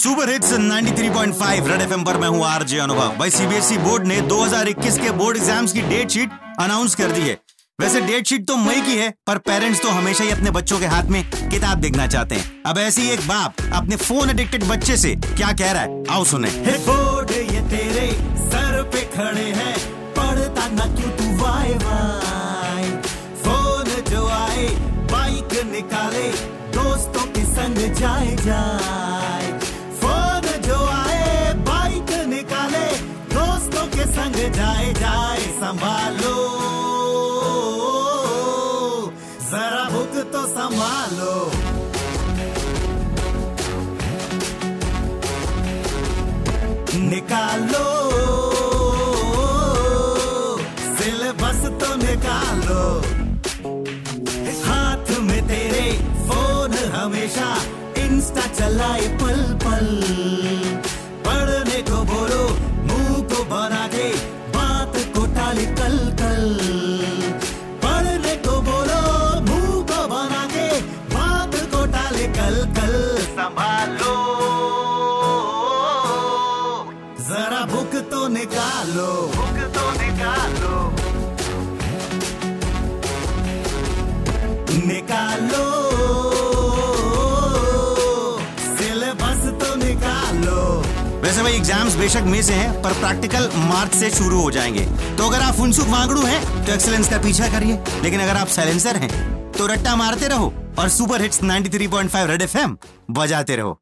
Super hits 93.5 red FM पर मैं हूँ आरजे अनुभव। भाई सीबीएसई बोर्ड ने 2021 के board exams date date sheet announce कर दी है। वैसे डेट शीट तो मई की है, पर पेरेंट्स तो हमेशा ही अपने बच्चों के हाथ में किताब देखना चाहते हैं। अब ऐसे ही एक बाप अपने फ़ोन एडिक्टेड बच्चे से क्या कह रहा है? आओ सुने। बोर्ड, ये तेरे सर पे खड़े हैं। पढ़ता ना क्यों तू वाई वाई फ़ोन जो आए बाइक निकाले, दोस्तों के संग जाए जाए। के संग जाए जाए, संभालो। जरा भूख तो संभालो। निकालो। सिलेबस तो निकालो। हाथ में तेरे फ़ोन हमेशा, इंस्टा चलाए पल पल कल कल संभालो। जरा भूख तो निकालो। भूख तो निकालो। निकालो। सिलेबस तो निकालो। वैसे भाई एग्ज़ाम्स बेशक मई से हैं, पर प्रैक्टिकल मार्च से शुरू हो जाएँगे। तो अगर आप फुनसुक मांगड़ू हैं तो एक्सेलेंस का पीछा करिए। लेकिन अगर आप साइलेंसर हैं तो रट्टा मारते रहो। और सुपर हिट्स 93.5 रेड एफएम बजाते रहो।